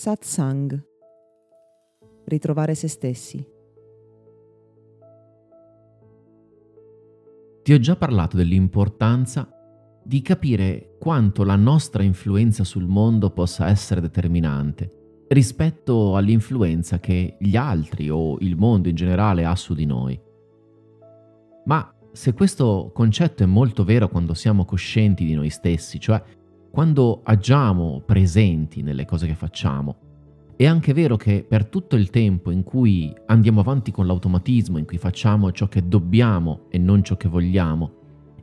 Satsang. Ritrovare se stessi. Ti ho già parlato dell'importanza di capire quanto la nostra influenza sul mondo possa essere determinante rispetto all'influenza che gli altri o il mondo in generale ha su di noi. Ma se questo concetto è molto vero quando siamo coscienti di noi stessi, cioè quando agiamo presenti nelle cose che facciamo, è anche vero che per tutto il tempo in cui andiamo avanti con l'automatismo, in cui facciamo ciò che dobbiamo e non ciò che vogliamo,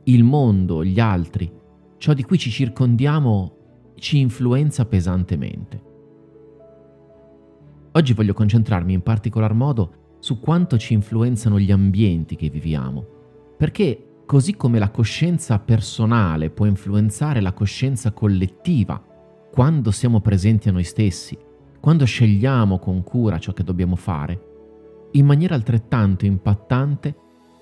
il mondo, gli altri, ciò di cui ci circondiamo ci influenza pesantemente. Oggi voglio concentrarmi in particolar modo su quanto ci influenzano gli ambienti che viviamo, perché così come la coscienza personale può influenzare la coscienza collettiva quando siamo presenti a noi stessi, quando scegliamo con cura ciò che dobbiamo fare, in maniera altrettanto impattante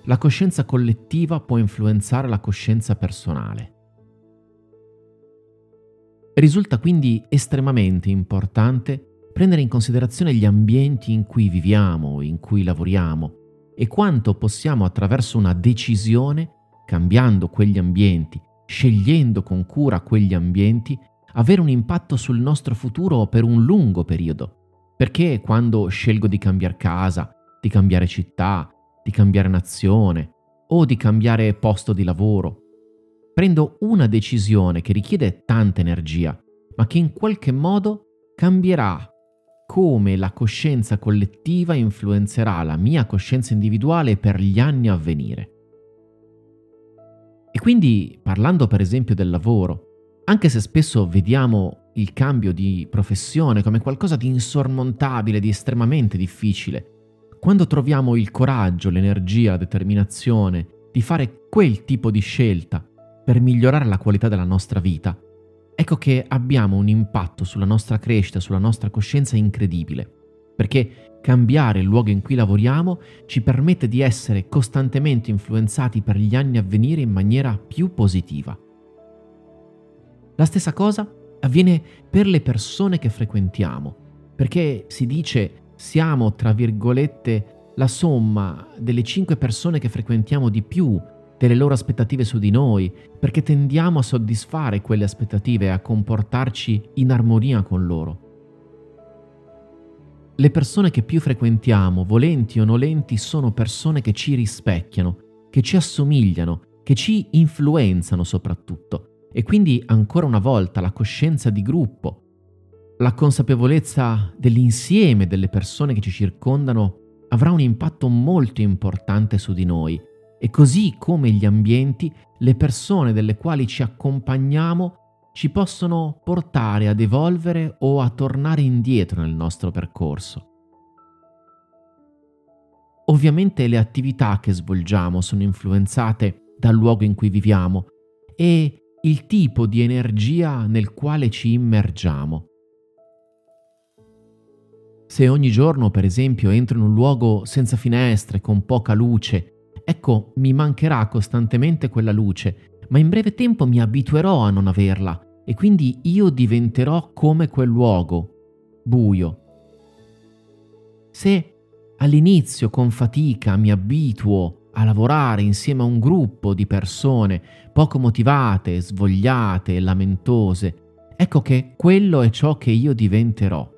la coscienza collettiva può influenzare la coscienza personale. Risulta quindi estremamente importante prendere in considerazione gli ambienti in cui viviamo, in cui lavoriamo e quanto possiamo attraverso una decisione, cambiando quegli ambienti, scegliendo con cura quegli ambienti, avere un impatto sul nostro futuro per un lungo periodo. Perché quando scelgo di cambiare casa, di cambiare città, di cambiare nazione o di cambiare posto di lavoro, prendo una decisione che richiede tanta energia, ma che in qualche modo cambierà come la coscienza collettiva influenzerà la mia coscienza individuale per gli anni a venire. E quindi, parlando per esempio del lavoro, anche se spesso vediamo il cambio di professione come qualcosa di insormontabile, di estremamente difficile, quando troviamo il coraggio, l'energia, la determinazione di fare quel tipo di scelta per migliorare la qualità della nostra vita, ecco che abbiamo un impatto sulla nostra crescita, sulla nostra coscienza incredibile, perché cambiare il luogo in cui lavoriamo ci permette di essere costantemente influenzati per gli anni a venire in maniera più positiva. La stessa cosa avviene per le persone che frequentiamo, perché si dice siamo, tra virgolette, la somma delle cinque persone che frequentiamo di più delle loro aspettative su di noi, perché tendiamo a soddisfare quelle aspettative e a comportarci in armonia con loro. Le persone che più frequentiamo, volenti o nolenti, sono persone che ci rispecchiano, che ci assomigliano, che ci influenzano soprattutto. E quindi ancora una volta la coscienza di gruppo, la consapevolezza dell'insieme delle persone che ci circondano avrà un impatto molto importante su di noi e così come gli ambienti, le persone delle quali ci accompagniamo ci possono portare ad evolvere o a tornare indietro nel nostro percorso. Ovviamente le attività che svolgiamo sono influenzate dal luogo in cui viviamo e il tipo di energia nel quale ci immergiamo. Se ogni giorno, per esempio, entro in un luogo senza finestre, con poca luce, Ecco, mi mancherà costantemente quella luce, ma in breve tempo mi abituerò a non averla e quindi io diventerò come quel luogo, buio. Se all'inizio con fatica mi abituo a lavorare insieme a un gruppo di persone poco motivate, svogliate lamentose, ecco che quello è ciò che io diventerò.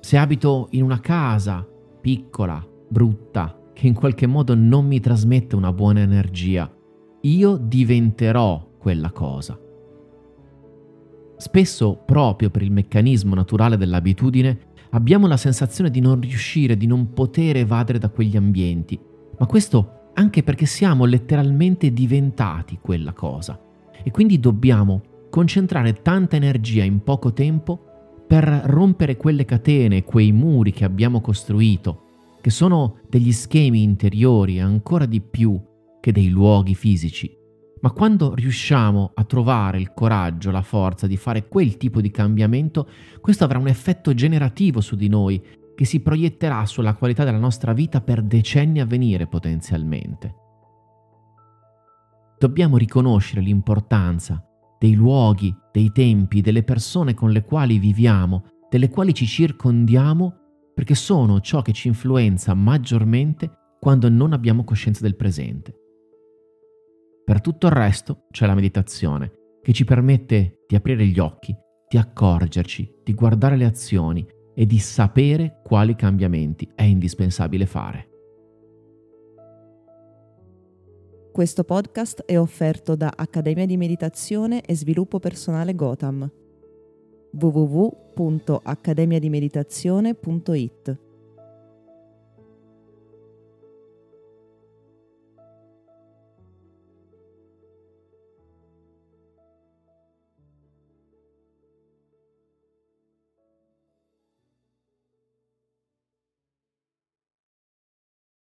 Se abito in una casa piccola, brutta, che in qualche modo non mi trasmette una buona energia, io diventerò quella cosa. Spesso, proprio per il meccanismo naturale dell'abitudine, abbiamo la sensazione di non riuscire, di non poter evadere da quegli ambienti, ma questo anche perché siamo letteralmente diventati quella cosa e quindi dobbiamo concentrare tanta energia in poco tempo per rompere quelle catene, quei muri che abbiamo costruito che sono degli schemi interiori ancora di più che dei luoghi fisici. Ma quando riusciamo a trovare il coraggio, la forza di fare quel tipo di cambiamento, questo avrà un effetto generativo su di noi che si proietterà sulla qualità della nostra vita per decenni a venire potenzialmente. Dobbiamo riconoscere l'importanza dei luoghi, dei tempi, delle persone con le quali viviamo, delle quali ci circondiamo, perché sono ciò che ci influenza maggiormente quando non abbiamo coscienza del presente. Per tutto il resto c'è la meditazione, che ci permette di aprire gli occhi, di accorgerci, di guardare le azioni e di sapere quali cambiamenti è indispensabile fare. Questo podcast è offerto da Accademia di Meditazione e Sviluppo Personale Gotham www.accademiadimeditazione.it